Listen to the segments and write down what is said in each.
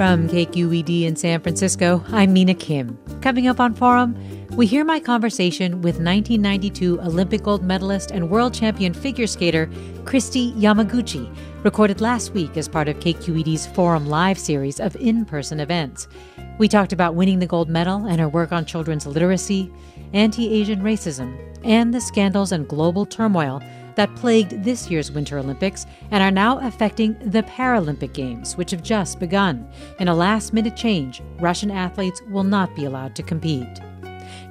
From KQED in San Francisco, I'm Mina Kim. Coming up on Forum, we hear my conversation with 1992 Olympic gold medalist and world champion figure skater Kristi Yamaguchi, recorded last week as part of KQED's Forum Live series of in person events. We talked about winning the gold medal and her work on children's literacy, anti Asian racism, and the scandals and global turmoil that plagued this year's Winter Olympics and are now affecting the Paralympic Games, which have just begun. In a last minute change, Russian athletes will not be allowed to compete.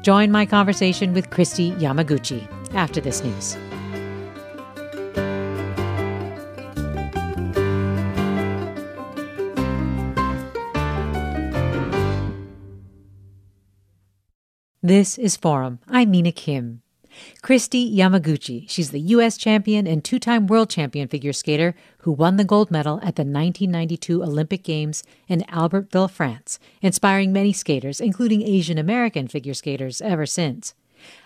Join my conversation with Kristi Yamaguchi after this news. This is Forum. I'm Mina Kim. Kristi Yamaguchi. She's the U.S. champion and two time world champion figure skater who won the gold medal at the 1992 Olympic Games in Albertville, France, inspiring many skaters, including Asian American figure skaters, ever since.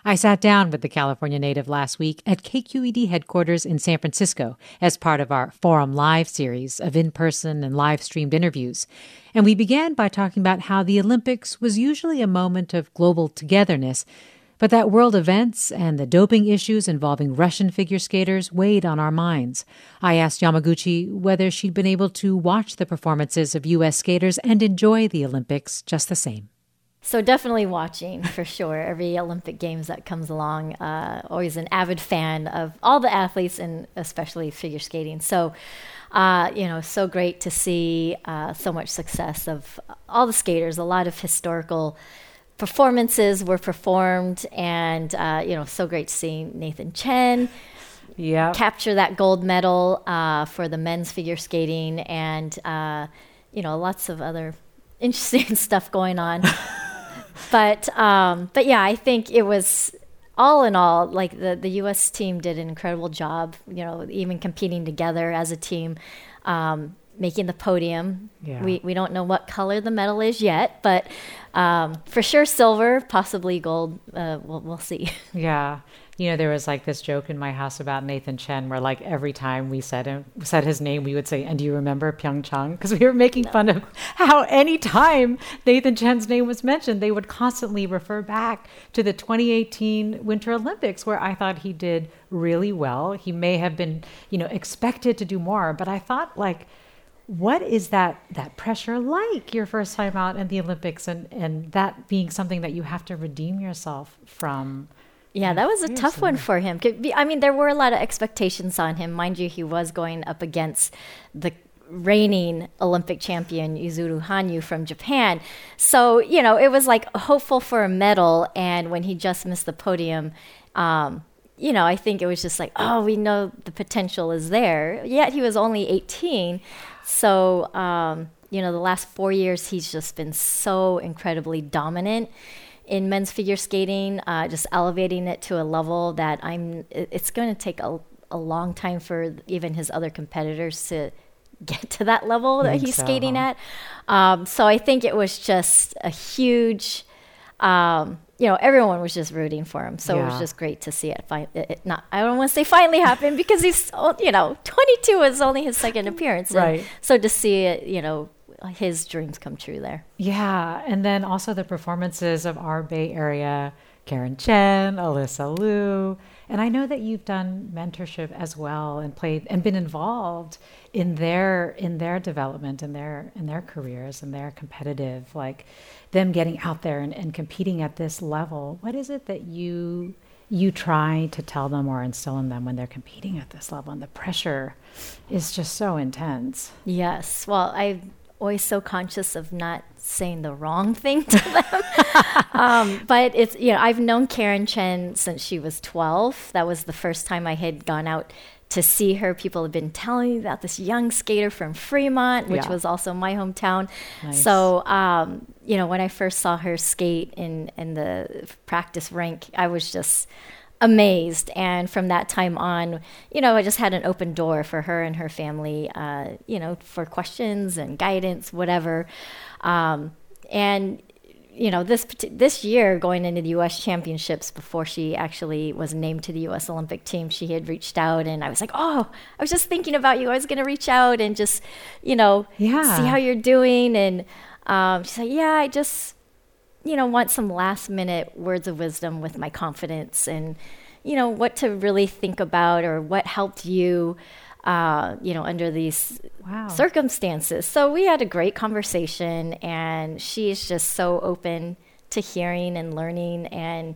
I sat down with the California native last week at KQED headquarters in San Francisco as part of our Forum Live series of in person and live streamed interviews. And we began by talking about how the Olympics was usually a moment of global togetherness, but that world events and the doping issues involving Russian figure skaters weighed on our minds. I asked Yamaguchi whether she'd been able to watch the performances of U.S. skaters and enjoy the Olympics just the same. So definitely watching for sure every Olympic Games that comes along. Uh, always an avid fan of all the athletes and especially figure skating. So, uh, you know, so great to see uh, so much success of all the skaters. A lot of historical performances were performed, and uh, you know, so great to see Nathan Chen. Yeah. Capture that gold medal uh, for the men's figure skating, and uh, you know, lots of other interesting stuff going on. but um, but yeah, I think it was all in all, like the the U.S. team did an incredible job. You know, even competing together as a team. Um, making the podium. Yeah. We, we don't know what color the medal is yet, but um, for sure silver, possibly gold. Uh, we'll, we'll see. Yeah. You know, there was like this joke in my house about Nathan Chen where like every time we said him, said his name, we would say, and do you remember Pyeongchang? Because we were making no. fun of how any time Nathan Chen's name was mentioned, they would constantly refer back to the 2018 Winter Olympics where I thought he did really well. He may have been, you know, expected to do more, but I thought like, what is that that pressure like your first time out in the olympics and and that being something that you have to redeem yourself from yeah that was a tough one for him i mean there were a lot of expectations on him mind you he was going up against the reigning olympic champion yuzuru hanyu from japan so you know it was like hopeful for a medal and when he just missed the podium um, you know, I think it was just like, oh, we know the potential is there. Yet he was only 18. So, um, you know, the last four years, he's just been so incredibly dominant in men's figure skating, uh, just elevating it to a level that I'm, it's going to take a, a long time for even his other competitors to get to that level that he's so, skating huh? at. Um, so I think it was just a huge, um, you know, everyone was just rooting for him. So yeah. it was just great to see it. Fi- it, it not, I don't want to say finally happen because he's, you know, 22 is only his second appearance. right. So to see it, you know, his dreams come true there. Yeah. And then also the performances of our Bay Area Karen Chen, Alysa Liu. And I know that you've done mentorship as well and played and been involved in their in their development in their in their careers and their competitive like them getting out there and, and competing at this level. What is it that you you try to tell them or instill in them when they're competing at this level? And the pressure is just so intense. Yes. Well i'm always so conscious of not saying the wrong thing to them um, but it's you know i've known karen chen since she was 12 that was the first time i had gone out to see her. People have been telling me about this young skater from Fremont, which yeah. was also my hometown. Nice. So, um, you know, when I first saw her skate in, in the practice rink, I was just amazed. And from that time on, you know, I just had an open door for her and her family, uh, you know, for questions and guidance, whatever. Um, and you know this this year going into the U.S. Championships before she actually was named to the U.S. Olympic team, she had reached out, and I was like, "Oh, I was just thinking about you. I was going to reach out and just, you know, yeah. see how you're doing." And um, she's like, "Yeah, I just, you know, want some last minute words of wisdom with my confidence, and you know, what to really think about or what helped you." uh, you know, under these wow. circumstances. So we had a great conversation, and she's just so open to hearing and learning and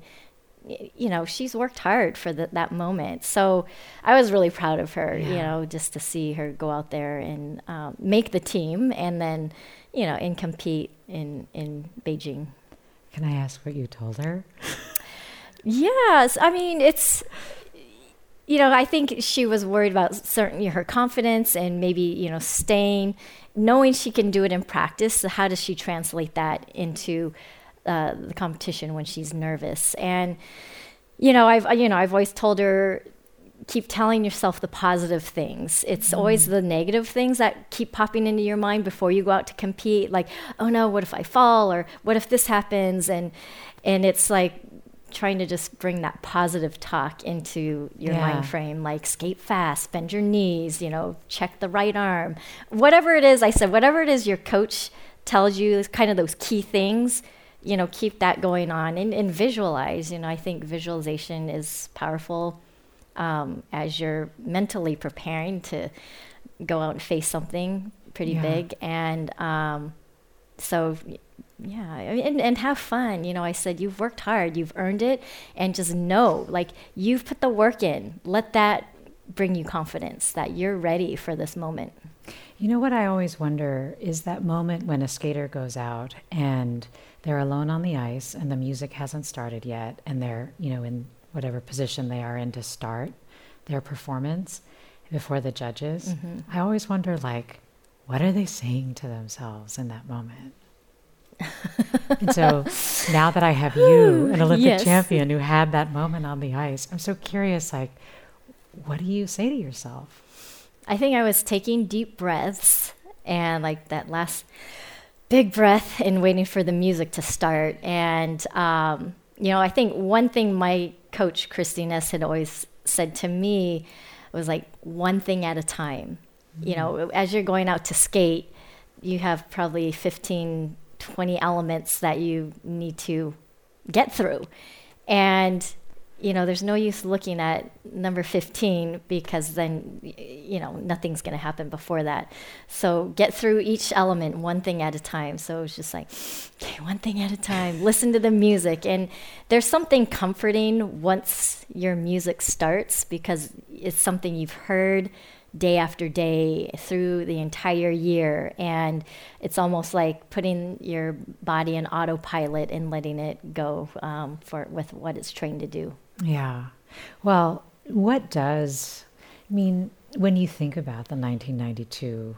you know she's worked hard for the, that moment so i was really proud of her yeah. you know just to see her go out there and um, make the team and then you know and compete in in beijing can i ask what you told her yes i mean it's you know, I think she was worried about certain her confidence and maybe you know staying, knowing she can do it in practice. So how does she translate that into uh, the competition when she's nervous? And you know, I've you know I've always told her keep telling yourself the positive things. It's mm. always the negative things that keep popping into your mind before you go out to compete. Like, oh no, what if I fall? Or what if this happens? And and it's like trying to just bring that positive talk into your yeah. mind frame like skate fast bend your knees you know check the right arm whatever it is i said whatever it is your coach tells you kind of those key things you know keep that going on and, and visualize you know i think visualization is powerful um, as you're mentally preparing to go out and face something pretty yeah. big. And um, so yeah and, and have fun. You know i said you've worked hard. You've earned it. And just know like you've put the work in. Let that bring you confidence that you're ready for this moment. You know what i always wonder is that moment when a skater goes out and they're alone on the ice and the music hasn't started yet and they're you know in whatever position they are in to start their performance before the judges mm-hmm. i always wonder like what are they saying to themselves in that moment and so now that I have you, an Olympic yes. champion who had that moment on the ice, I'm so curious like, what do you say to yourself? I think I was taking deep breaths and like that last big breath and waiting for the music to start. And, um, you know, I think one thing my coach, Christy Ness, had always said to me it was like, one thing at a time. Mm-hmm. You know, mm. as you're going out to skate, you have probably 15 20 elements that you need to get through. And, you know, there's no use looking at number 15 because then, you know, nothing's going to happen before that. So get through each element one thing at a time. So it's just like, okay, one thing at a time. Listen to the music. And there's something comforting once your music starts because it's something you've heard day after day through the entire year. And it's almost like putting your body in autopilot and letting it go um, for with what it's trained to do. Yeah. Well, what does, I mean, when you think about the 1992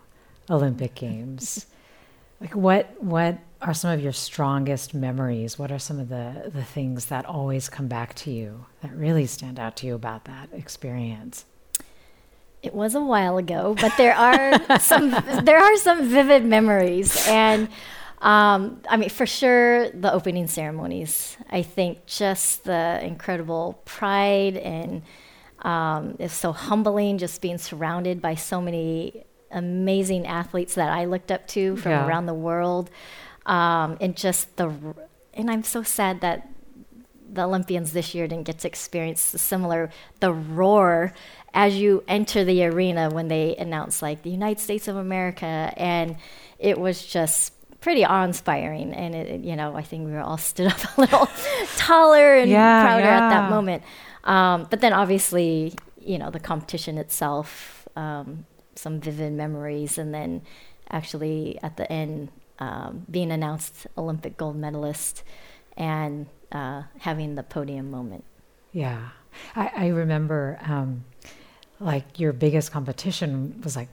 Olympic Games, like what, what are some of your strongest memories? What are some of the, the things that always come back to you that really stand out to you about that experience? it was a while ago, but there are some there are some vivid memories, and um, I mean, for sure, the opening ceremonies. I think just the incredible pride and um, it's so humbling just being surrounded by so many amazing athletes that I looked up to from yeah. around the world, um, and just the and I'm so sad that the Olympians this year didn't get to experience the similar the roar as you enter the arena when they announce like the United States of America, and it was just pretty awe-inspiring. And it, you know, I think we were all stood up a little taller and Yeah, prouder at that moment. Um, but then obviously, you know, the competition itself, um, some vivid memories, and then actually at the end um, being announced Olympic gold medalist and uh, having the podium moment. Yeah. I, I remember um, like your biggest competition was like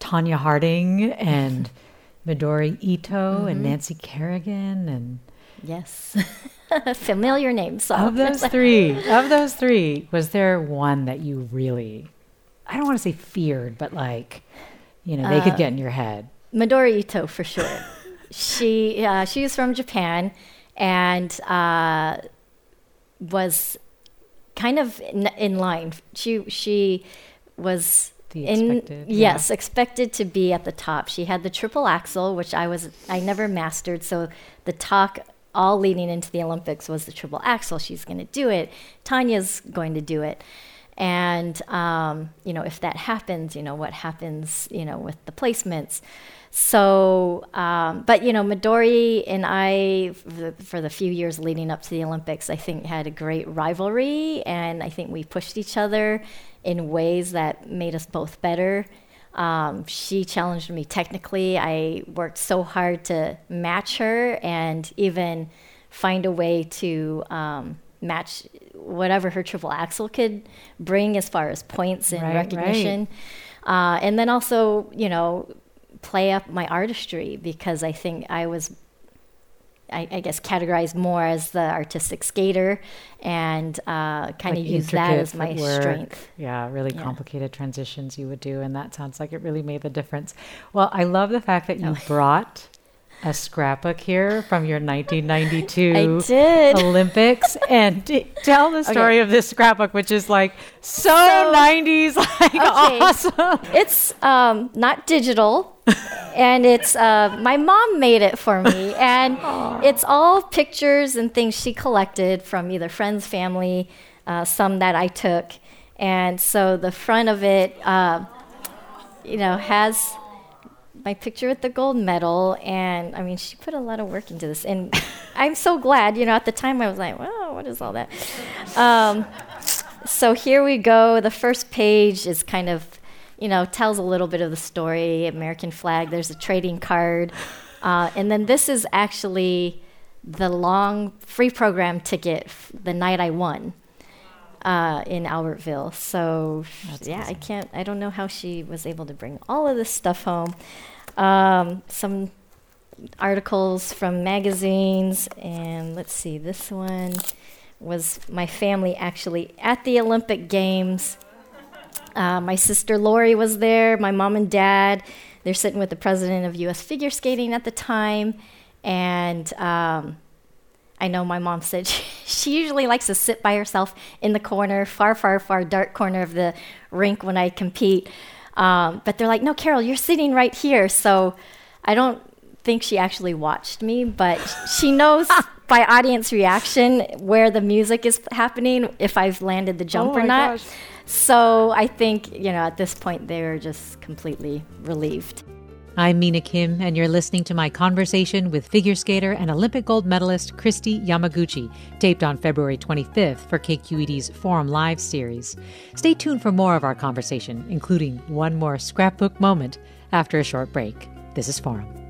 Tonya Harding and Midori Ito and Nancy Kerrigan and Yes, familiar names. So of those three of those three was there one that you really I don't want to say feared but like you know they could get in your head Midori Ito for sure. she uh, she was from Japan and uh, was kind of in, in line. She she was The expected, yes expected to be at the top. She had the triple axel, which I was I never mastered. So the talk all leading into the Olympics was the triple axel. She's going to do it. Tonya's going to do it. And um, you know, if that happens, you know what happens, you know, with the placements. So, um, but you know, Midori and I, for the, for the few years leading up to the Olympics, I think had a great rivalry, and I think we pushed each other in ways that made us both better. Um, she challenged me technically. I worked so hard to match her and even find a way to um, match whatever her triple axel could bring as far as points and Right, right. recognition. Uh, and then also, you know, play up my artistry because I think I was, I, I guess, categorized more as the artistic skater and uh, kind of Like use that as my footwork. strength. Yeah, really Yeah. complicated transitions you would do, and that sounds like it really made the difference. Well, I love the fact that Oh. you brought a scrapbook here from your 1992 I did. Olympics, and t- tell the story of this scrapbook, which is like so, So- 90s, like awesome. It's um, not digital, and it's uh, my mom made it for me, and it's all pictures and things she collected from either friends, family, uh, some that I took, and so the front of it, uh, you know, has my picture with the gold medal, and I mean, she put a lot of work into this, and I'm so glad. You know, at the time I was like, "Well, what is all that?" Um, so here we go. The first page is kind of, you know, tells a little bit of the story. American flag. There's a trading card, uh, and then this is actually the long free program ticket f- the night I won uh, in Albertville. So yeah, I can't. I don't know how she was able to bring all of this stuff home. Um, some articles from magazines, and let's see, this one was my family actually at the Olympic Games. Uh, my sister Lori was there, my mom and dad. They're sitting with the president of U.S. figure skating at the time. And um, I know my mom said she, she usually likes to sit by herself in the corner, far, far, far dark corner of the rink when I compete. Um, but they're like, no, Carol, you're sitting right here. So I don't think she actually watched me, but she knows by audience reaction where the music is happening, if I've landed the jump Oh or not. gosh. So I think, you know, at this point, they're just completely relieved. I'm Mina Kim, and you're listening to my conversation with figure skater and Olympic gold medalist Kristi Yamaguchi, taped on February 25th for KQED's Forum Live series. Stay tuned for more of our conversation, including one more scrapbook moment after a short break. This is Forum.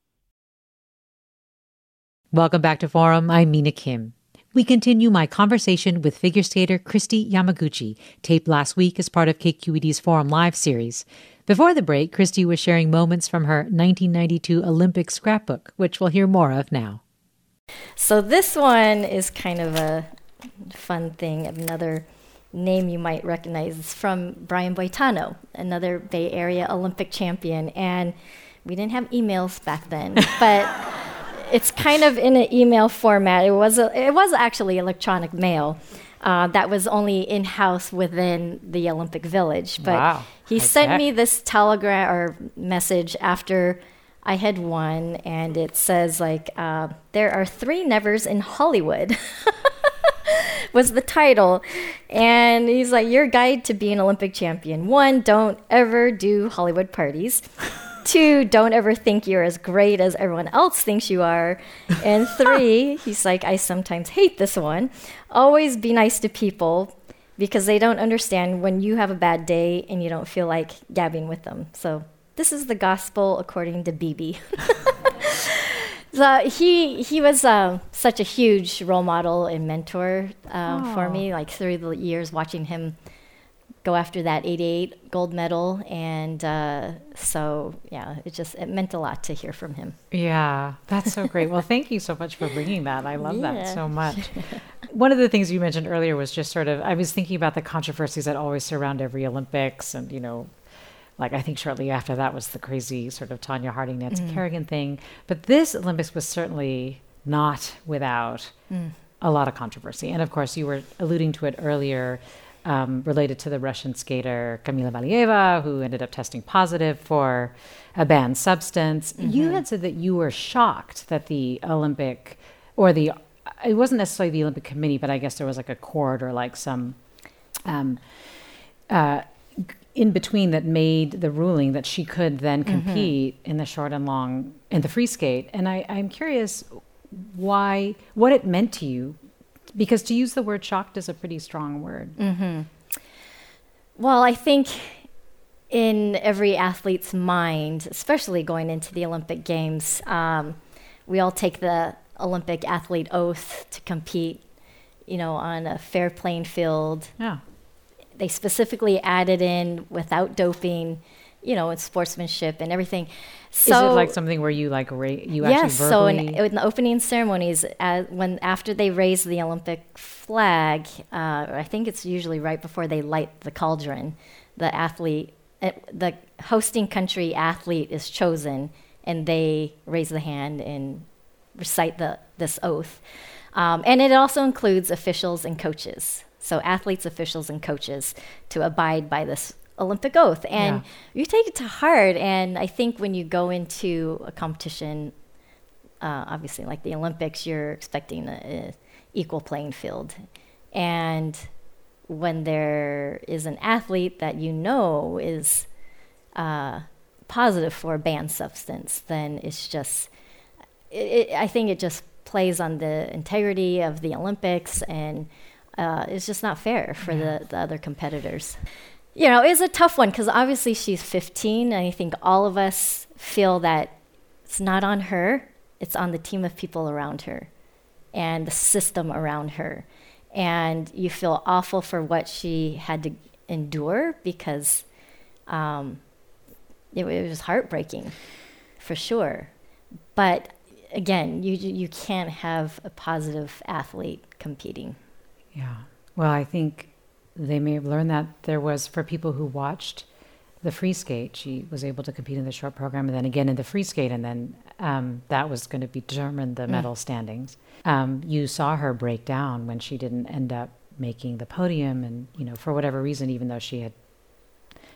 Welcome back to Forum. I'm Mina Kim. We continue my conversation with figure skater Kristi Yamaguchi, taped last week as part of KQED's Forum Live series. Before the break, Kristi was sharing moments from her 1992 Olympic scrapbook, which we'll hear more of now. So this one is kind of a fun thing. Another name you might recognize is from Brian Boitano, another Bay Area Olympic champion. And we didn't have emails back then, but it's kind of in an email format. It was a, it was actually electronic mail. Uh, that was only in house within the Olympic Village. But wow. he sent me this telegram or message after I had won, and it says like uh, there are three nevers in Hollywood. was the title. And he's like, Your guide to being an Olympic champion. One, don't ever do Hollywood parties. Two, don't ever think you're as great as everyone else thinks you are. And three, he's like, I sometimes hate this one. Always be nice to people because they don't understand when you have a bad day and you don't feel like gabbing with them. So this is the gospel according to Bibi. so he he was uh, such a huge role model and mentor uh, for me. Like through the years, watching him go after that 88 gold medal and uh, so yeah it just it meant a lot to hear from him Yeah, that's so great. well, thank you so much for bringing that. I love that so much. One of the things you mentioned earlier was just sort of, I was thinking about the controversies that always surround every Olympics. And, you know, like I think shortly after that was the crazy sort of Tonya Harding, Nancy Kerrigan thing. But this Olympics was certainly not without a lot of controversy. And of course, you were alluding to it earlier. Um, related to the Russian skater Kamila Valieva, who ended up testing positive for a banned substance. You had said that you were shocked that the Olympic or the it wasn't necessarily the Olympic Committee, but I guess there was like a court or like some um, uh, in between that made the ruling that she could then compete in the short and long in the free skate. And I, I'm curious why what it meant to you because to use the word shocked is a pretty strong word. Well, I think in every athlete's mind, especially going into the Olympic Games, um, we all take the Olympic athlete oath to compete, you know, on a fair playing field. Yeah. They specifically added in without doping, you know, and sportsmanship and everything. So is it like something where you like ra- you yes, actually so in, in the opening ceremonies, uh, when after they raise the Olympic flag, uh, I think it's usually right before they light the cauldron, the athlete, uh, the hosting country athlete is chosen, and they raise the hand and recite the this oath, um, and it also includes officials and coaches. So athletes, officials, and coaches to abide by this Olympic oath, and Yeah. you take it to heart. And I think when you go into a competition, uh, obviously like the Olympics, you're expecting a, a equal playing field, and when there is an athlete that you know is uh, positive for a banned substance, then it's just, it, it, I think it just plays on the integrity of the Olympics, and uh, it's just not fair for the, the other competitors. You know, it's a tough one because obviously she's 15, and I think all of us feel that it's not on her, it's on the team of people around her and the system around her. And you feel awful for what she had to endure because um, it, it was heartbreaking for sure. But again, you, you can't have a positive athlete competing. Yeah. Well, I think they may have learned that there was for people who watched the free skate. She was able to compete in the short program, and then again in the free skate, and then um, that was going to be determine the medal standings. Um, you saw her break down when she didn't end up making the podium, and you know for whatever reason, even though she had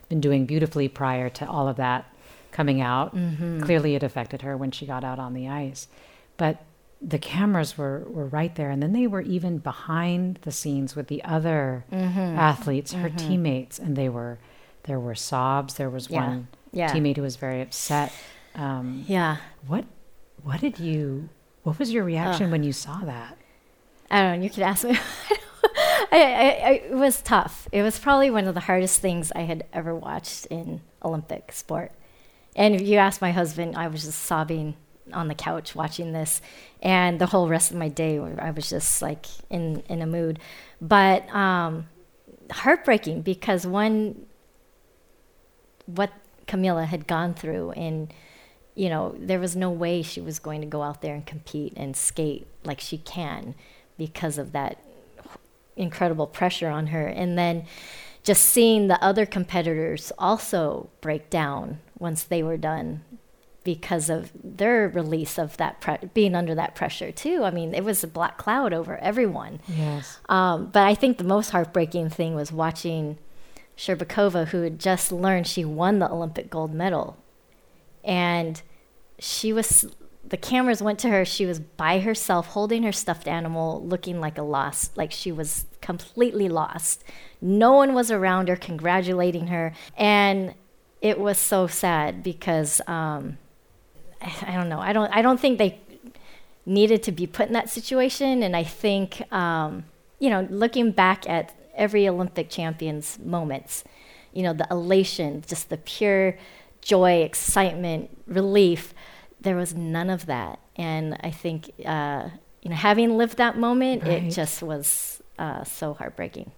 been doing beautifully prior to all of that coming out, clearly it affected her when she got out on the ice. but the cameras were, were right there. And then they were even behind the scenes with the other Mm-hmm. athletes, her teammates, and they were there were sobs. There was Yeah. one Yeah. teammate who was very upset. Um, Yeah. what what did you what was your reaction when you saw that? I don't know. You could ask me. I, I, I, it was tough. It was probably one of the hardest things I had ever watched in Olympic sport. And if you ask my husband, I was just sobbing on the couch watching this, and the whole rest of my day, I was just like in in a mood. But um, heartbreaking because one, what Kamila had gone through, and you know, there was no way she was going to go out there and compete and skate like she can because of that incredible pressure on her. And then just seeing the other competitors also break down once they were done because of their release of that pre- being under that pressure too. I mean, it was a black cloud over everyone. Yes. Um, but I think the most heartbreaking thing was watching Shcherbakova, who had just learned she won the Olympic gold medal. And she was, the cameras went to her. She was by herself, holding her stuffed animal, looking like a lost, like she was completely lost. No one was around her congratulating her. And it was so sad because, um, I, don't know. I don't, I don't think they needed to be put in that situation. And I think, um, you know, looking back at every Olympic champion's moments, you know, the elation, just the pure joy, excitement, relief, there was none of that. And I think, uh, you know, having lived that moment, Right. it just was uh, so heartbreaking.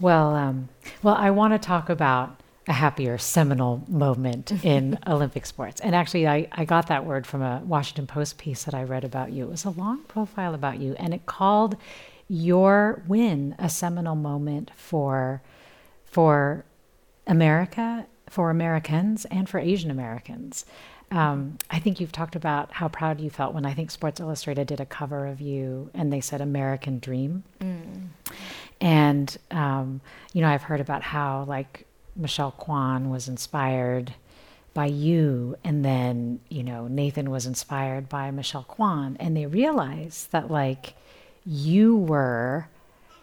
Well, um, well, I want to talk about a happier seminal moment in Olympic sports. And actually, I, I got that word from a Washington Post piece that I read about you. It was a long profile about you, and it called your win a seminal moment for for America, for Americans, and for Asian Americans. Um, I think you've talked about how proud you felt when I think Sports Illustrated did a cover of you and they said American Dream. And, um, you know, I've heard about how, like, Michelle Kwan was inspired by you, and then, you know, Nathan was inspired by Michelle Kwan. And they realized that, like, you were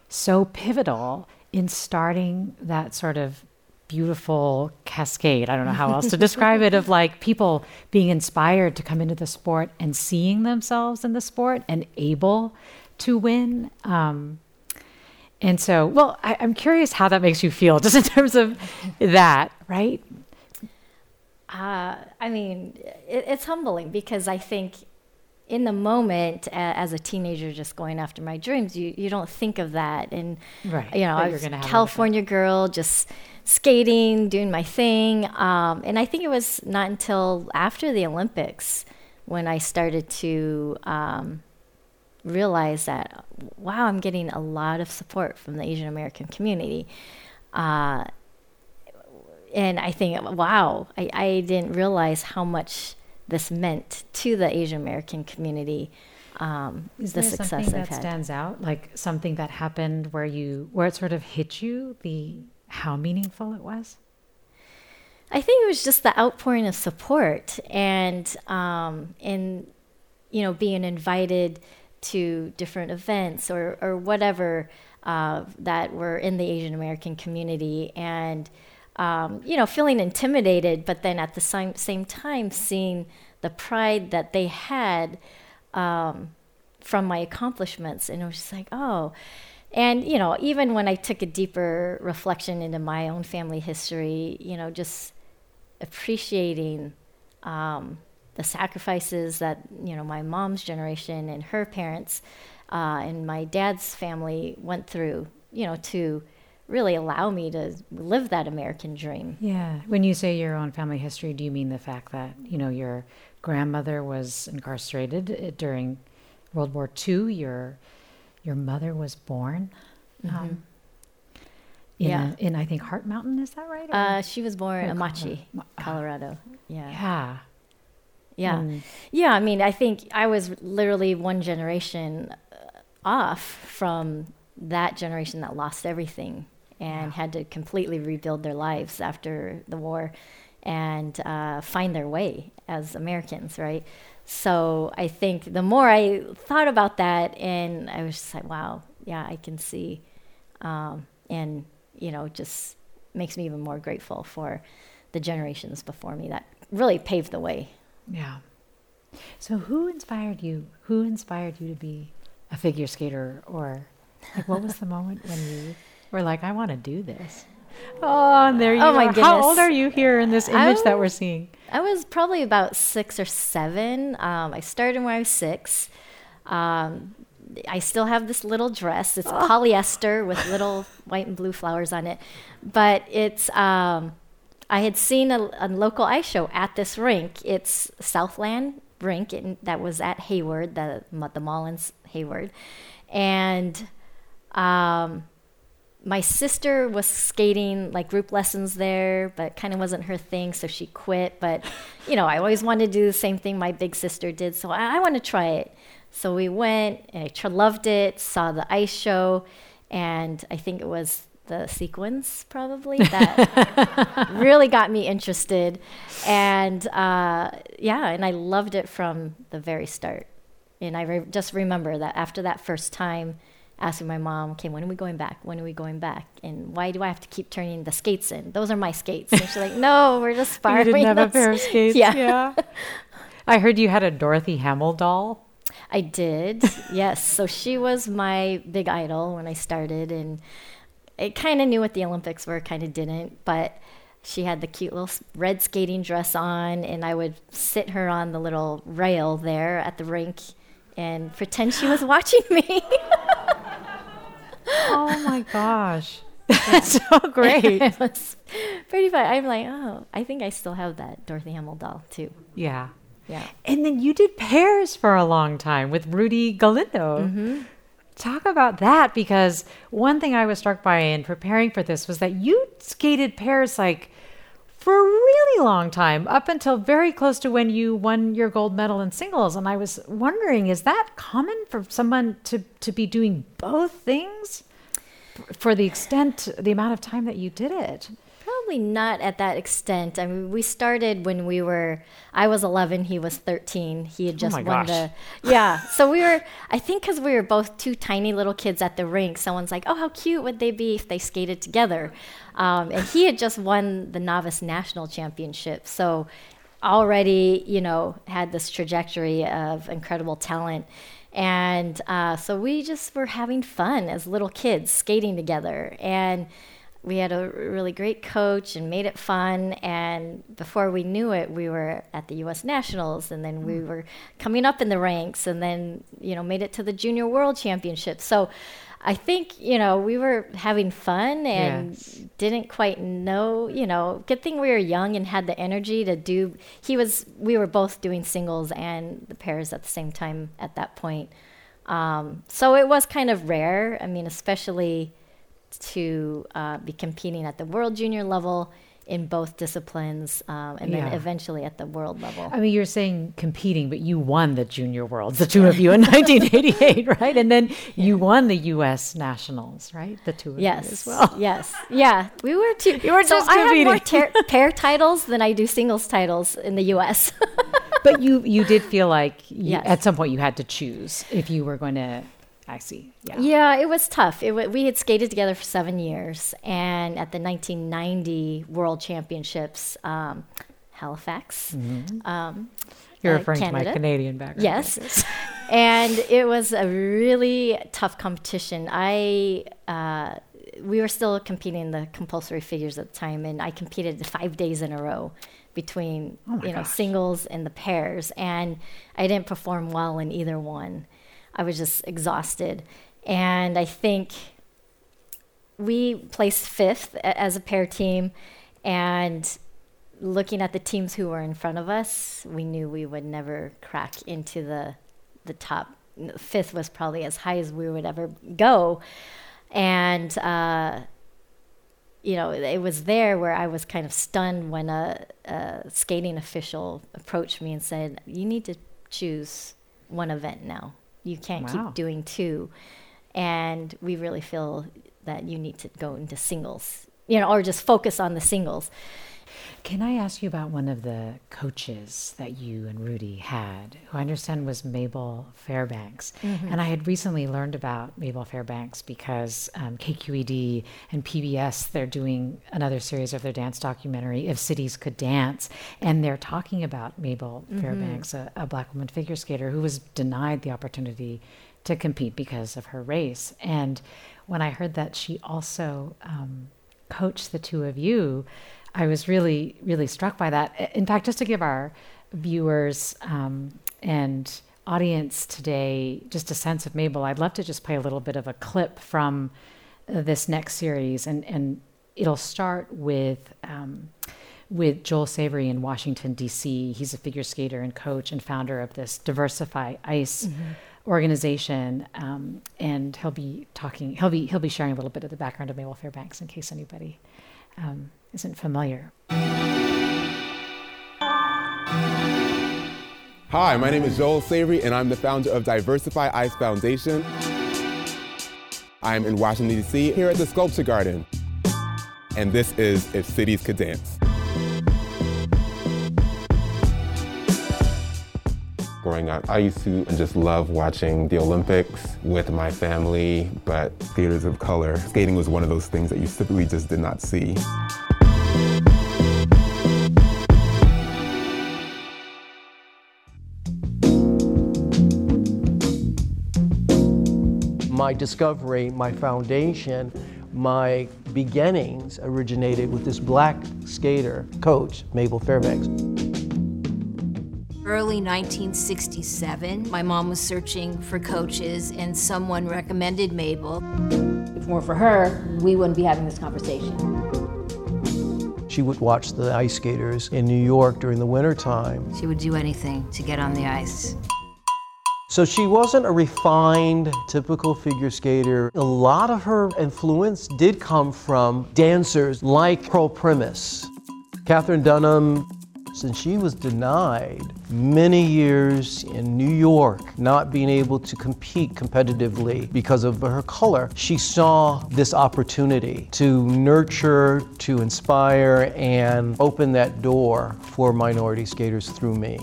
so pivotal in starting that sort of beautiful cascade. I don't know how else to describe it of like people being inspired to come into the sport and seeing themselves in the sport and able to win. Um, and so, well, I, I'm curious how that makes you feel, just in terms of that, right? Uh, I mean, it, it's humbling because I think in the moment, a- as a teenager, just going after my dreams, you, you don't think of that. And, Right, you know, I was a California girl, just skating, doing my thing. Um, and I think it was not until after the Olympics when I started to um, realize that, wow, I'm getting a lot of support from the Asian American community. Uh, and I think, wow, I, I didn't realize how much this meant to the Asian American community. Um, Is the there success something I've that had. stands out, like something that happened where you, where it sort of hit you, the how meaningful it was? I think it was just the outpouring of support and um, and you know being invited to different events or or whatever uh, that were in the Asian American community and um, you know feeling intimidated, but then at the same same time seeing the pride that they had um, from my accomplishments, and it was just like oh. And you know, even when I took a deeper reflection into my own family history, you know, just appreciating um, the sacrifices that you know my mom's generation and her parents uh, and my dad's family went through, you know, to really allow me to live that American dream. Yeah. When you say your own family history, do you mean the fact that, you know, your grandmother was incarcerated uh, during World War II? Your your mother was born um, in, Yeah. a, in, I think, Heart Mountain. Is that right? Uh, she was born in Amache, Colorado. Colorado. Yeah. yeah. Yeah. Mm. Yeah, I mean, I think I was literally one generation off from that generation that lost everything and had to completely rebuild their lives after the war. and uh, find their way as Americans, right? So I think the more I thought about that, and I was just like, wow, yeah, I can see, um, and you know, just makes me even more grateful for the generations before me that really paved the way. Yeah. So who inspired you? Who inspired you to be a figure skater or like what was the moment when you were like, I want to do this? Oh, and there you Oh, my are. How old are you here in this image that we're seeing? I was probably about six or seven. Um, I started when I was six. Um, I still have this little dress. It's polyester with little white and blue flowers on it. But it's, um, I had seen a, a local ice show at this rink. It's Southland Rink in, that was at Hayward, the, the mall in Hayward. And um, my sister was skating like group lessons there, but kind of wasn't her thing, so she quit. But you know, I always wanted to do the same thing my big sister did, so I, I want to try it. So we went, and I loved it. Saw the ice show, and I think it was the sequence probably that really got me interested, and uh, yeah, and I loved it from the very start. And I re- just remember that after that first time, asking my mom, okay, when are we going back? When are we going back? And why do I have to keep turning the skates in? Those are my skates. And she's like, no, we're just You borrowing didn't have a pair of skates. Yeah. I heard you had a Dorothy Hamill doll. I did, yes. So she was my big idol when I started, and I kind of knew what the Olympics were, kind of didn't, but she had the cute little red skating dress on, and I would sit her on the little rail there at the rink and pretend she was watching me. Oh my gosh. That's so great. it was pretty fun. I'm like, oh, I think I still have that Dorothy Hamill doll too. Yeah. Yeah. And then you did pairs for a long time with Rudy Galindo. Mm-hmm. Talk about that because one thing I was struck by in preparing for this was that you skated pairs like for a really long time, up until very close to when you won your gold medal in singles. And I was wondering, is that common for someone to, to be doing both things for the extent, the amount of time that you did it? Probably not at that extent. I mean, we started when we were, I was 11, he was 13. He had just my won gosh. the, yeah. So we were, I think because we were both two tiny little kids at the rink, someone's like, oh, how cute would they be if they skated together? Um, and he had just won the novice national championship. So already, you know, had this trajectory of incredible talent. And uh, so we just were having fun as little kids skating together. And we had a really great coach and made it fun. And before we knew it, we were at the U.S. Nationals, and then we were coming up in the ranks, and then you know made it to the Junior World Championship. So I think you know we were having fun and Yes. didn't quite know. You know, good thing we were young and had the energy to do. He was. We were both doing singles and the pairs at the same time at that point. Um, so it was kind of rare. I mean, especially to uh, be competing at the world junior level in both disciplines, um, and then Yeah. eventually at the world level. I mean, you're saying competing, but you won the Junior Worlds, the two of you in 1988, right? And then you won the U.S. Nationals, right? The two of Yes, you as well. yes, yeah. We were two. You were so just I have more ter- pair titles than I do singles titles in the U.S. But you you did feel like you, Yes. at some point you had to choose if you were going to. I see. Yeah. Yeah, it was tough. It we had skated together for seven years, and at the 1990 World Championships, um, Halifax. Um, You're uh, referring to my Canadian background. Yes. and it was a really tough competition. I uh, we were still competing in the compulsory figures at the time, and I competed five days in a row between Oh you know gosh. singles and the pairs, and I didn't perform well in either one. I was just exhausted, and I think we placed fifth as a pair team, and looking at the teams who were in front of us, we knew we would never crack into the the top. Fifth was probably as high as we would ever go, and uh, you know it was there where I was kind of stunned when a, a skating official approached me and said, "You need to choose one event now. You can't Wow. keep doing two, and we really feel that you need to go into singles, you know, or just focus on the singles." Can I ask you about one of the coaches that you and Rudy had, who I understand was Mabel Fairbanks? Mm-hmm. And I had recently learned about Mabel Fairbanks because um, KQED and PBS, they're doing another series of their dance documentary, If Cities Could Dance. And they're talking about Mabel Mm-hmm. Fairbanks, a, a black woman figure skater who was denied the opportunity to compete because of her race. And when I heard that she also um, coached the two of you, I was really, really struck by that. In fact, just to give our viewers um, and audience today just a sense of Mabel, I'd love to just play a little bit of a clip from uh, this next series, and and it'll start with. Um, with Joel Savary in Washington, D.C. He's a figure skater and coach and founder of this Diversify Ice organization, um, and he'll be talking. He'll be he'll be sharing a little bit of the background of Mabel Fairbanks in case anybody um, isn't familiar. Hi, my name is Joel Savary, and I'm the founder of Diversify Ice Foundation. I'm in Washington, D.C., here at the Sculpture Garden. And this is If Cities Could Dance. Growing up, I used to just love watching the Olympics with my family, but skaters of color, skating was one of those things that you typically just did not see. My discovery, my foundation, my beginnings originated with this black skater coach, Mabel Fairbanks. Early 1967, my mom was searching for coaches, and someone recommended Mabel. If it weren't for her, we wouldn't be having this conversation. She would watch the ice skaters in New York during the wintertime. She would do anything to get on the ice. So she wasn't a refined, typical figure skater. A lot of her influence did come from dancers like Pearl Primus. Katherine Dunham, since she was denied many years in New York, not being able to compete competitively because of her color, she saw this opportunity to nurture, to inspire, and open that door for minority skaters through me.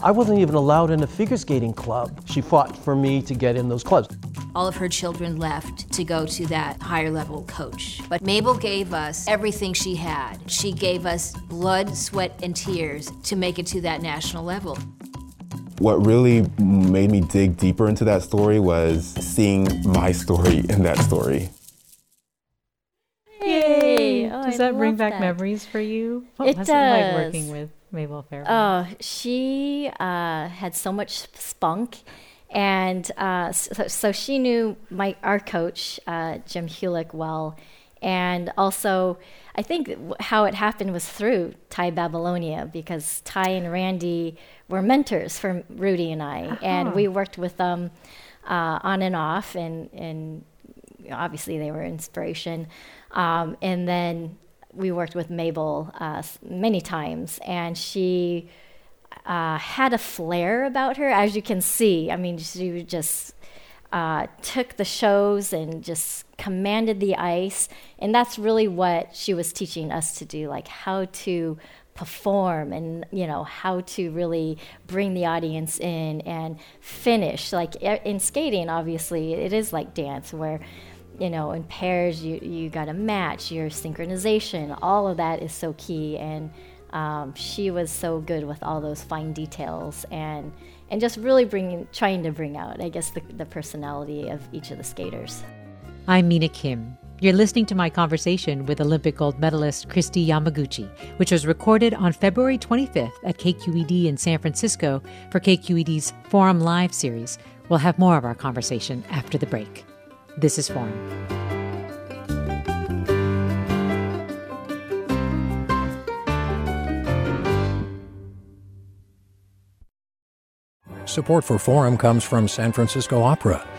I wasn't even allowed in a figure skating club. She fought for me to get in those clubs. All of her children left to go to that higher level coach. But Mabel gave us everything she had. She gave us blood, sweat, and tears to make it to that national level. What really made me dig deeper into that story was seeing my story in that story. Yay! Oh, Does I that bring back that. memories for you? What It was it like does. working with Mabel Fairbanks? Oh, she uh, had so much spunk, and uh, so, so she knew my our coach uh, Jim Hulick well, and also I think how it happened was through Tai Babilonia because Tai and Randy were mentors for Rudy and I, and Uh-huh. we worked with them uh, on and off, and and obviously they were inspiration, um, and then we worked with Mabel uh, many times, and she uh, had a flair about her, as you can see. I mean, she just uh, took the shows and just commanded the ice, and that's really what she was teaching us to do, like how to perform and you know how to really bring the audience in and finish like in skating obviously it is like dance where you know, in pairs, you, you got to match your synchronization. All of that is so key. And um, she was so good with all those fine details and, and just really bringing, trying to bring out, I guess, the, the personality of each of the skaters. I'm Mina Kim. You're listening to my conversation with Olympic gold medalist Kristi Yamaguchi, which was recorded on February 25th at KQED in San Francisco for KQED's Forum Live series. We'll have more of our conversation after the break. This is Forum. Support for Forum comes from San Francisco Opera.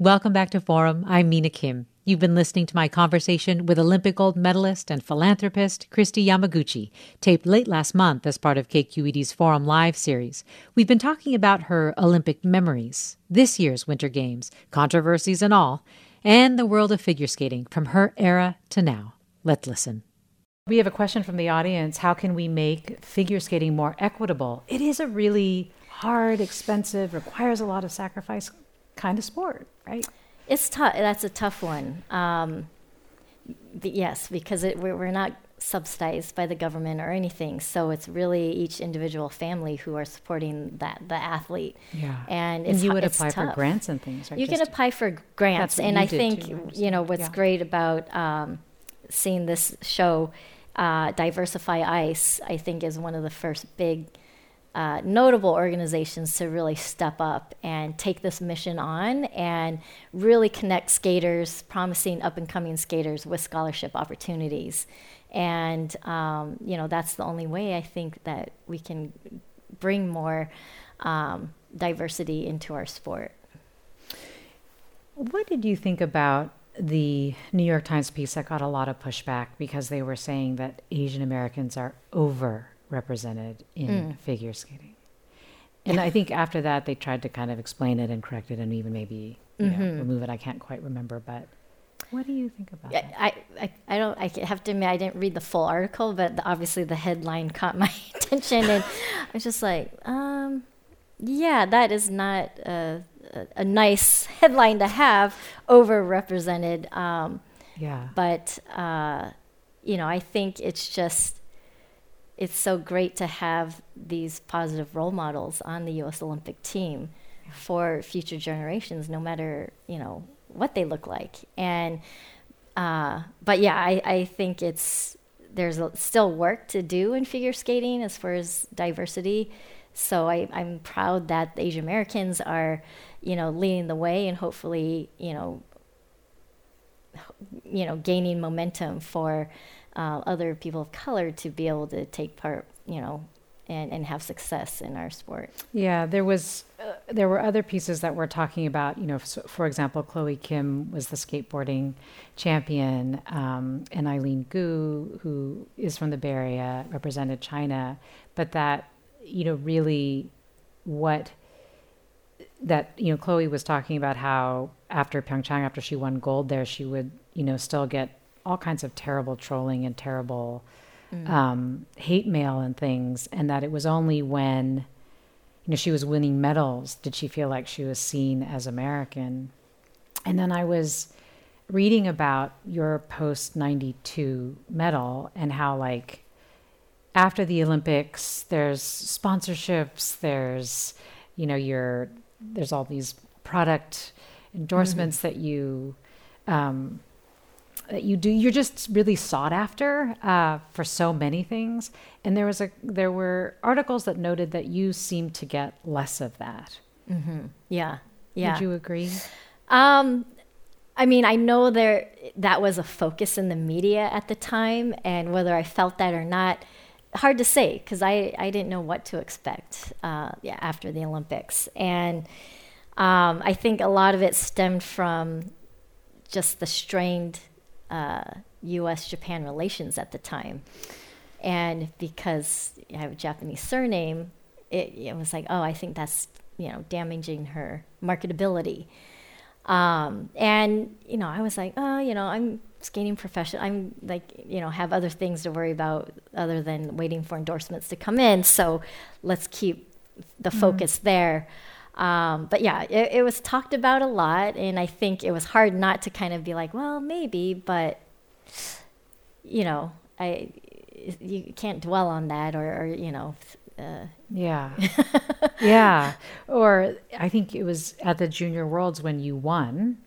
Welcome back to Forum. I'm Mina Kim. You've been listening to my conversation with Olympic gold medalist and philanthropist Kristi Yamaguchi, taped late last month as part of KQED's Forum Live series. We've been talking about her Olympic memories, this year's Winter Games, controversies and all, and the world of figure skating from her era to now. Let's listen. We have a question from the audience How can we make figure skating more equitable? It is a really hard, expensive, requires a lot of sacrifice kind of sport, right? It's tough. That's a tough one. Um, yes, because it, we're, we're not subsidized by the government or anything. So it's really each individual family who are supporting that the athlete. Yeah. And, And you would apply for grants and things, right? You can apply for grants, and I think too, you know what's Yeah. great about um, seeing this show, uh, Diversify Ice. I think is one of the first big. Uh, notable organizations to really step up and take this mission on and really connect skaters, promising up and coming skaters with scholarship opportunities. And, um, you know, that's the only way I think that we can bring more um, diversity into our sport. What did you think about the New York Times piece that got a lot of pushback because they were saying that Asian Americans are overrepresented in Mm. figure skating? And I think after that, they tried to kind of explain it and correct it and even maybe you know, remove it. I can't quite remember, but what do you think about Yeah, that? I, I, I don't. I have to admit, I didn't read the full article, but the, obviously the headline caught my attention, and I was just like, um, yeah, that is not a, a, a nice headline to have. Overrepresented. Um, Yeah. But uh, you know, I think it's just it's so great to have these positive role models on the U.S. Olympic team for future generations, no matter you know what they look like. And uh, but yeah, I, I think it's there's still work to do in figure skating as far as diversity. So I, I'm proud that the Asian Americans are, you know, leading the way and hopefully, you know, you know, gaining momentum for uh, other people of color to be able to take part, you know, and, and have success in our sport. Yeah, there was uh, there were other pieces that we're talking about. You know, for example, Chloe Kim was the skateboarding champion, um, and Eileen Gu, who is from the Bay Area, represented China. But that, you know, really, what that you know, Chloe was talking about how after Pyeongchang, after she won gold there, she would you know still get all kinds of terrible trolling and terrible Mm. um, hate mail and things, and that it was only when you know she was winning medals did she feel like she was seen as American. And then I was reading about your post 92 medal and how like after the Olympics there's sponsorships, there's you know your there's all these product endorsements that you um, that you do you're just really sought after uh, for so many things and there was a there were articles that noted that you seem to get less of that Mm-hmm. Yeah, yeah. would you agree Um, I mean, I know there that was a focus in the media at the time, and whether I felt that or not, hard to say because I, I didn't know what to expect. Uh, yeah, after the Olympics, and um, I think a lot of it stemmed from just the strained uh, U.S. Japan relations at the time, and because I have a Japanese surname, it, it was like, oh, I think that's you know damaging her marketability. Um, and you know, I was like, oh, you know, I'm skating professional. I'm like, you know, have other things to worry about other than waiting for endorsements to come in. So let's keep the Mm-hmm. focus there. Um, but yeah, it, it was talked about a lot, and I think it was hard not to kind of be like, well, maybe, but you know, I you can't dwell on that, or, or you know, uh, Yeah. yeah. Or I think it was at the Junior Worlds when you won,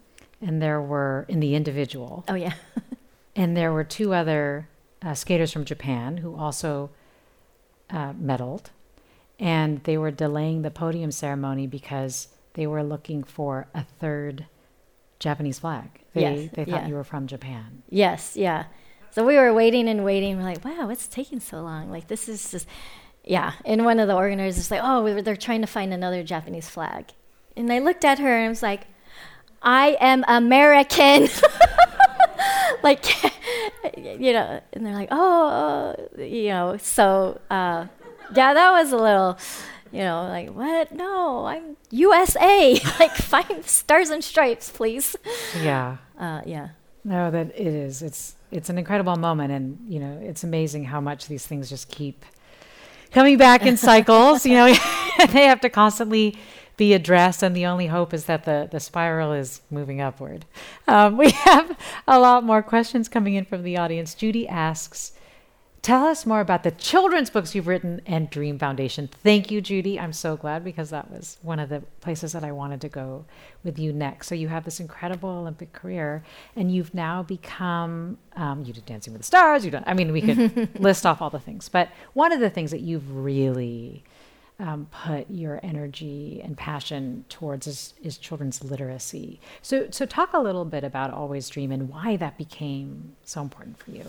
and there were in the individual, oh yeah, and there were two other uh, skaters from Japan who also uh, medaled, and they were delaying the podium ceremony because they were looking for a third Japanese flag. They, Yes, they thought yeah. you were from Japan. Yes, yeah. So we were waiting and waiting. We're like, wow, what's taking so long? Like this is just, yeah. And one of the organizers was like, oh, we were, they're trying to find another Japanese flag. And I looked at her and I was like, I am American. like, you know. And they're like, oh, uh, you know. So uh, yeah, that was a little. You know, like what? No, I'm USA. like, find stars and stripes, please. Yeah. Uh, yeah. No, that it is. It's it's an incredible moment, and you know, it's amazing how much these things just keep coming back in cycles. you know, they have to constantly be addressed, and the only hope is that the the spiral is moving upward. Um, we have a lot more questions coming in from the audience. Judy asks. Tell us more about the children's books you've written and Dream Foundation. Thank you, Judy. I'm so glad because that was one of the places that I wanted to go with you next. So you have this incredible Olympic career, and you've now become um, you did Dancing with the Stars. You done. I mean, we could list off all the things, but one of the things that you've really um, put your energy and passion towards is, is children's literacy. So, so talk a little bit about Always Dream and why that became so important for you.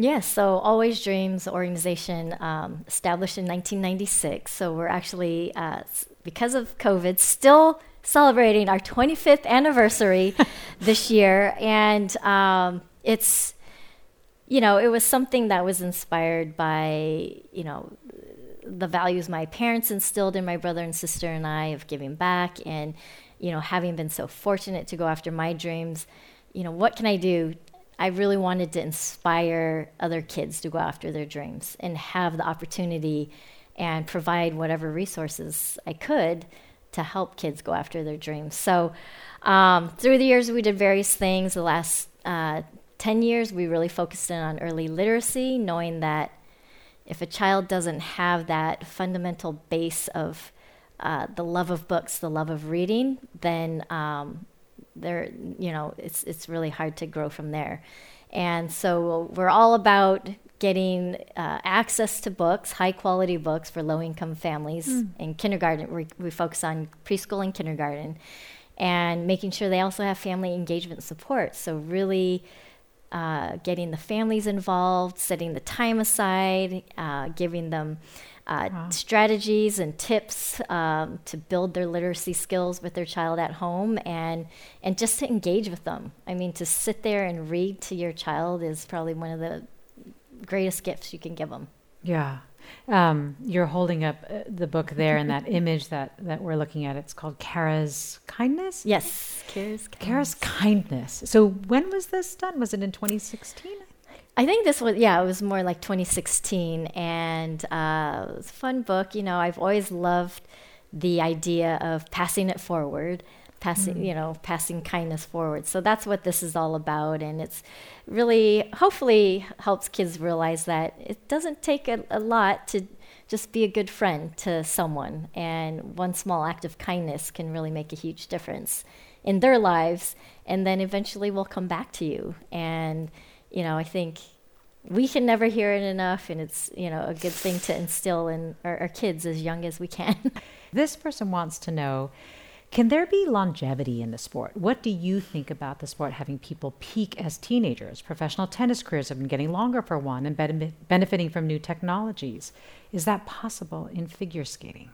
Yes, so Always Dreams organization um, established in 1996. So we're actually, uh, because of COVID, still celebrating our 25th anniversary this year. And um, it's, you know, it was something that was inspired by, you know, the values my parents instilled in my brother and sister and I of giving back and, you know, having been so fortunate to go after my dreams, you know, what can I do? I really wanted to inspire other kids to go after their dreams and have the opportunity and provide whatever resources I could to help kids go after their dreams. So, um, through the years, we did various things. The last uh, 10 years, we really focused in on early literacy, knowing that if a child doesn't have that fundamental base of uh, the love of books, the love of reading, then um, they're you know it's it's really hard to grow from there. And so we're all about getting uh, access to books, high quality books for low income families. Mm. In kindergarten, we, we focus on preschool and kindergarten, and making sure they also have family engagement support. So really uh, getting the families involved, setting the time aside, uh, giving them uh, Wow. strategies and tips um, to build their literacy skills with their child at home, and and just to engage with them. I mean, to sit there and read to your child is probably one of the greatest gifts you can give them. Yeah. Um, you're holding up uh, the book there, and that image that, that we're looking at, it's called Kara's Kindness? Yes, Kara's Kindness. Kara's Kindness. So when was this done? Was it in 2016? I think this was yeah, it was more like 2016, and uh, it was a fun book. You know, I've always loved the idea of passing it forward, passing Mm. you know, passing kindness forward. So that's what this is all about, and it's really hopefully helps kids realize that it doesn't take a, a lot to just be a good friend to someone, and one small act of kindness can really make a huge difference in their lives, and then eventually will come back to you and you know, I think we can never hear it enough, and it's you know a good thing to instill in our, our kids as young as we can. This person wants to know Can there be longevity in the sport? What do you think about the sport having people peak as teenagers? Professional tennis careers have been getting longer for one and ben- benefiting from new technologies. Is that possible in figure skating?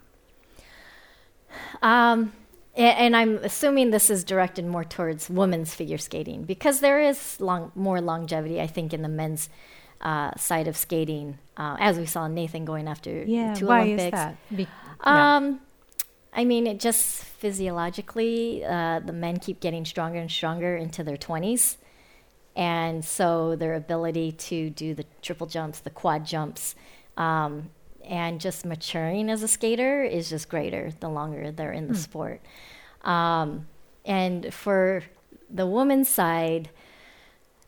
Um, and I'm assuming this is directed more towards women's figure skating because there is long, more longevity, I think, in the men's uh, side of skating, uh, as we saw Nathan going after Yeah, two why Olympics. is that? Be- yeah. Um, I mean, it just physiologically, uh, the men keep getting stronger and stronger into their 20s. And so their ability to do the triple jumps, the quad jumps, um, and just maturing as a skater is just greater the longer they're in the mm. sport. Um, and for the women's side,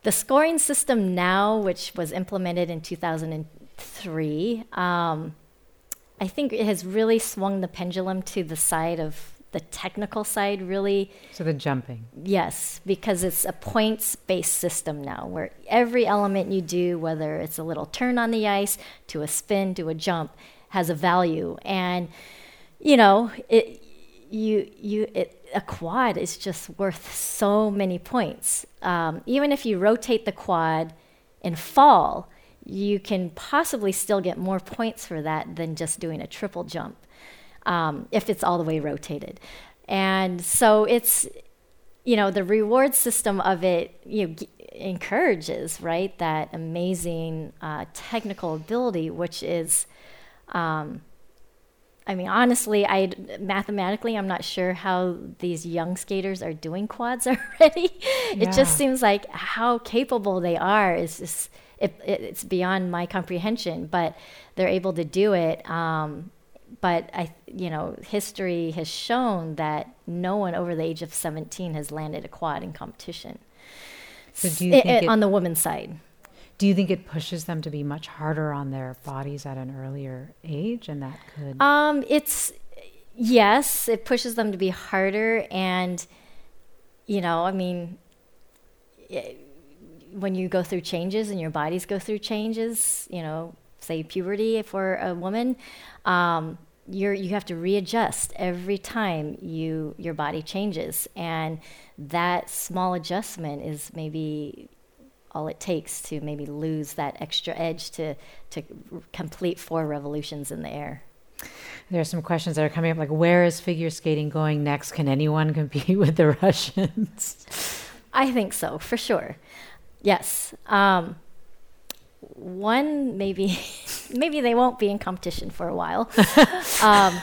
the scoring system now, which was implemented in 2003, um, I think it has really swung the pendulum to the side of the technical side, really. So the jumping. Yes, because it's a points based system now where every element you do, whether it's a little turn on the ice, to a spin, to a jump, has a value. And, you know, it, you, you, it, a quad is just worth so many points. Um, even if you rotate the quad and fall, you can possibly still get more points for that than just doing a triple jump um, if it's all the way rotated. And so it's, you know, the reward system of it, you know, g- encourages, right, that amazing uh, technical ability, which is, um, I mean, honestly, I mathematically, I'm not sure how these young skaters are doing quads already. Yeah. It just seems like how capable they are is just it, it, it's beyond my comprehension, but they're able to do it. Um, but I, you know, history has shown that no one over the age of 17 has landed a quad in competition. So do you think it, on the women's side? Do you think it pushes them to be much harder on their bodies at an earlier age, and that could? Um, it's yes, it pushes them to be harder, and you know, I mean. It, when you go through changes and your bodies go through changes, you know, say puberty for a woman, um, you're you have to readjust every time you your body changes, and that small adjustment is maybe all it takes to maybe lose that extra edge to to complete four revolutions in the air. There are some questions that are coming up, like where is figure skating going next? Can anyone compete with the Russians? I think so, for sure. Yes. Um, one maybe maybe they won't be in competition for a while. um,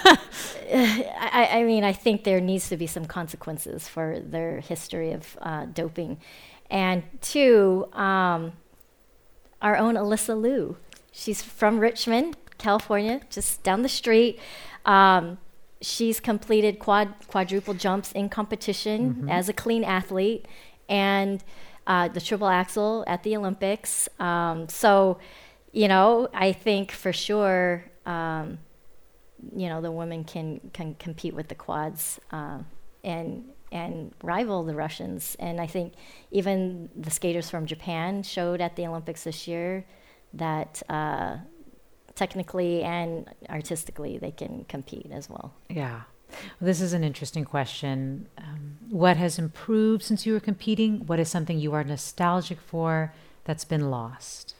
I, I, mean, I think there needs to be some consequences for their history of uh, doping, and two, um, our own Alysa Liu. She's from Richmond, California, just down the street. Um, she's completed quad quadruple jumps in competition mm-hmm. as a clean athlete, and uh, the triple axel at the Olympics. Um, so, you know, I think for sure, um, you know, the women can can compete with the quads uh, and and rival the Russians. And I think even the skaters from Japan showed at the Olympics this year that. Uh, technically and artistically, they can compete as well. Yeah. Well, this is an interesting question. Um, what has improved since you were competing? What is something you are nostalgic for that's been lost?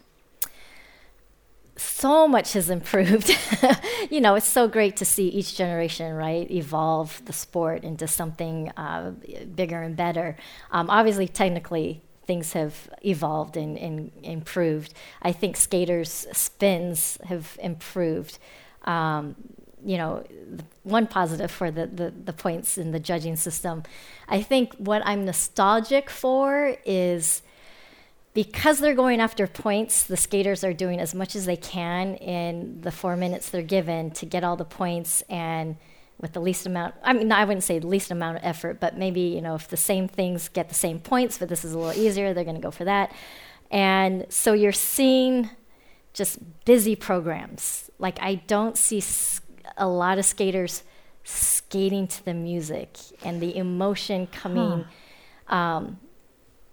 So much has improved. you know, it's so great to see each generation, right, evolve the sport into something uh, bigger and better. Um, obviously, technically, things have evolved and, and, improved. I think skaters' spins have improved. Um, you know, one positive for the, the, the points in the judging system. I think what I'm nostalgic for is because they're going after points, the skaters are doing as much as they can in the four minutes they're given to get all the points and with the least amount I mean I wouldn't say the least amount of effort, but maybe, you know, if the same things get the same points, but this is a little easier, they're gonna go for that. And so you're seeing just busy programs. Like I don't see a lot of skaters skating to the music and the emotion coming. Huh. Um,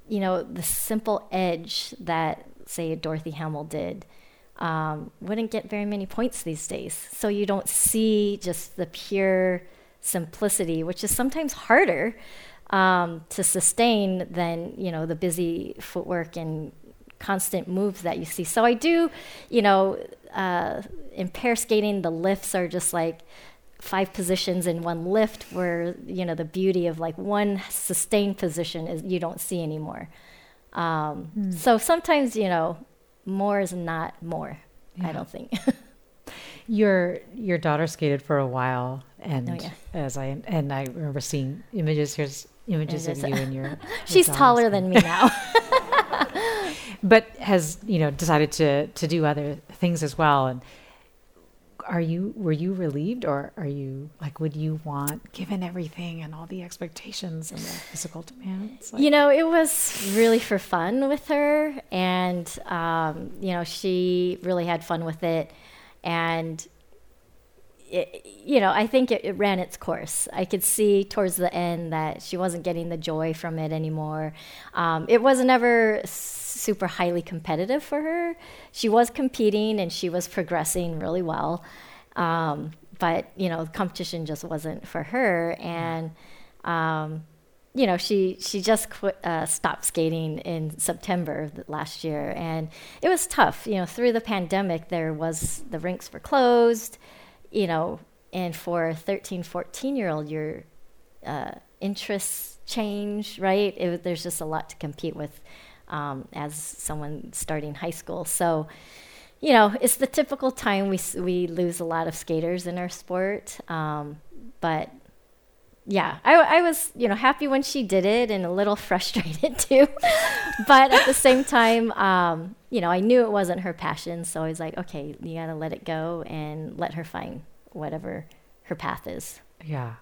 you know, the simple edge that, say, Dorothy Hamill did. Um, wouldn't get very many points these days. So you don't see just the pure simplicity, which is sometimes harder um, to sustain than you know the busy footwork and constant moves that you see. So I do, you know, uh, in pair skating, the lifts are just like five positions in one lift, where you know the beauty of like one sustained position is you don't see anymore. Um, mm. So sometimes you know more is not more. Yeah. I don't think. your your daughter skated for a while. And Oh, yeah. as I and I remember seeing images. Here's images of you and your. She's taller dolls. than me now. but has you know decided to to do other things as well. And are you were you relieved, or are you like would you want, given everything and all the expectations and the physical demands? Like, You know, it was really for fun with her, and um, you know, she really had fun with it, and it, you know, I think it, it ran its course. I could see towards the end that she wasn't getting the joy from it anymore. Um, it was never super highly competitive for her. She was competing and she was progressing really well, um, but you know, competition just wasn't for her, and. Um, you know, she she just quit, uh, stopped skating in September last year, and it was tough. You know, through the pandemic, there was the rinks were closed. You know, and for a 13, 14 year old, your uh, interests change, right? It, there's just a lot to compete with um, as someone starting high school. So, you know, it's the typical time we we lose a lot of skaters in our sport, um, but yeah, I, I was, you know, happy when she did it and a little frustrated too. but at the same time, um, you know, I knew it wasn't her passion. So I was like, okay, you got to let it go and let her find whatever her path is. Yeah.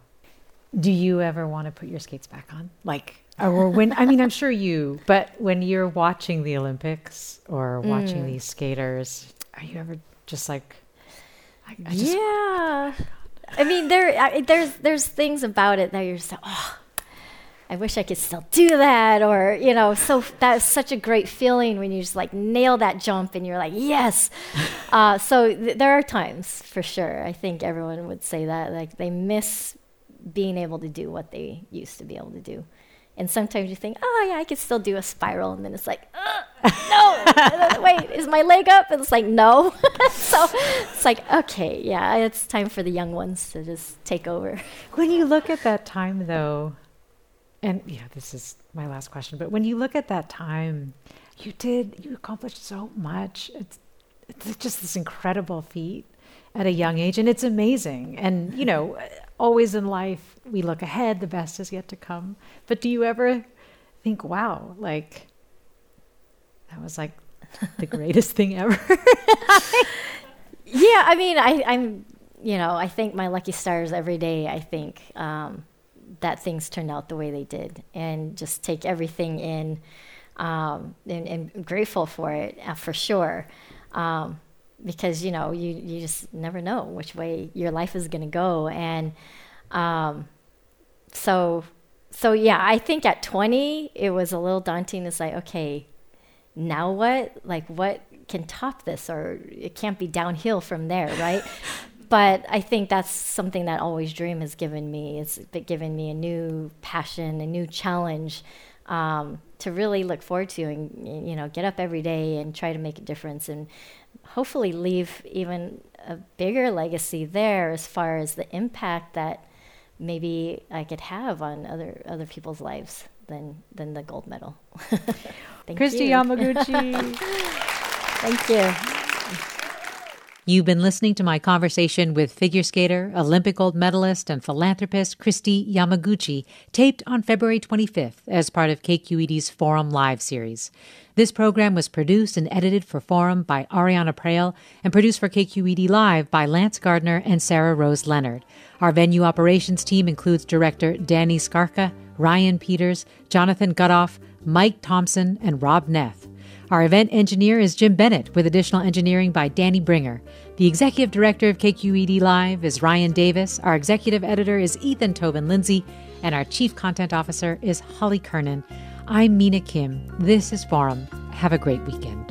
Do you ever want to put your skates back on? Like, or when, I mean, I'm sure you, but when you're watching the Olympics or watching Mm. these skaters, are you ever just like, I, I just, yeah. I mean, there, I, there's, there's things about it that you're just like, oh, I wish I could still do that, or you know, so that's such a great feeling when you just like nail that jump and you're like, yes. uh, so th- there are times for sure. I think everyone would say that like they miss being able to do what they used to be able to do. And sometimes you think, oh yeah, I could still do a spiral, and then it's like, uh, no, then, wait, is my leg up? And it's like, no. so it's like, okay, yeah, it's time for the young ones to just take over. when you look at that time though, and yeah, this is my last question, but when you look at that time, you did, you accomplished so much. It's, it's just this incredible feat at a young age, and it's amazing. And, you know, always in life, we look ahead, the best is yet to come. But do you ever think, wow, like, that was like the greatest thing ever? Yeah, I mean, I, I'm, you know, I thank my lucky stars every day. I think um, that things turned out the way they did, and just take everything in, um, and, and grateful for it uh, for sure, um, because you know you you just never know which way your life is going to go, and um, so so yeah, I think at 20 it was a little daunting. It's like okay, now what? Like, what can top this? Or it can't be downhill from there, right? but I think that's something that Always Dream has given me. It's given me a new passion, a new challenge um, to really look forward to and, you know, get up every day and try to make a difference and hopefully leave even a bigger legacy there as far as the impact that maybe I could have on other other people's lives than than the gold medal. Thank Kristi you. Yamaguchi. Thank you. You've been listening to my conversation with figure skater, Olympic gold medalist, and philanthropist Kristi Yamaguchi, taped on February 25th as part of KQED's Forum Live series. This program was produced and edited for Forum by Ariana Proehl and produced for KQED Live by Lance Gardner and Sarah Rose Leonard. Our venue operations team includes director Danny Skarka, Ryan Peters, Jonathan Gutoff, Mike Thompson, and Rob Neff. Our event engineer is Jim Bennett, with additional engineering by Danny Bringer. The executive director of KQED Live is Ryan Davis. Our executive editor is Ethan Toven Lindsey. And our chief content officer is Holly Kernan. I'm Mina Kim. This is Forum. Have a great weekend.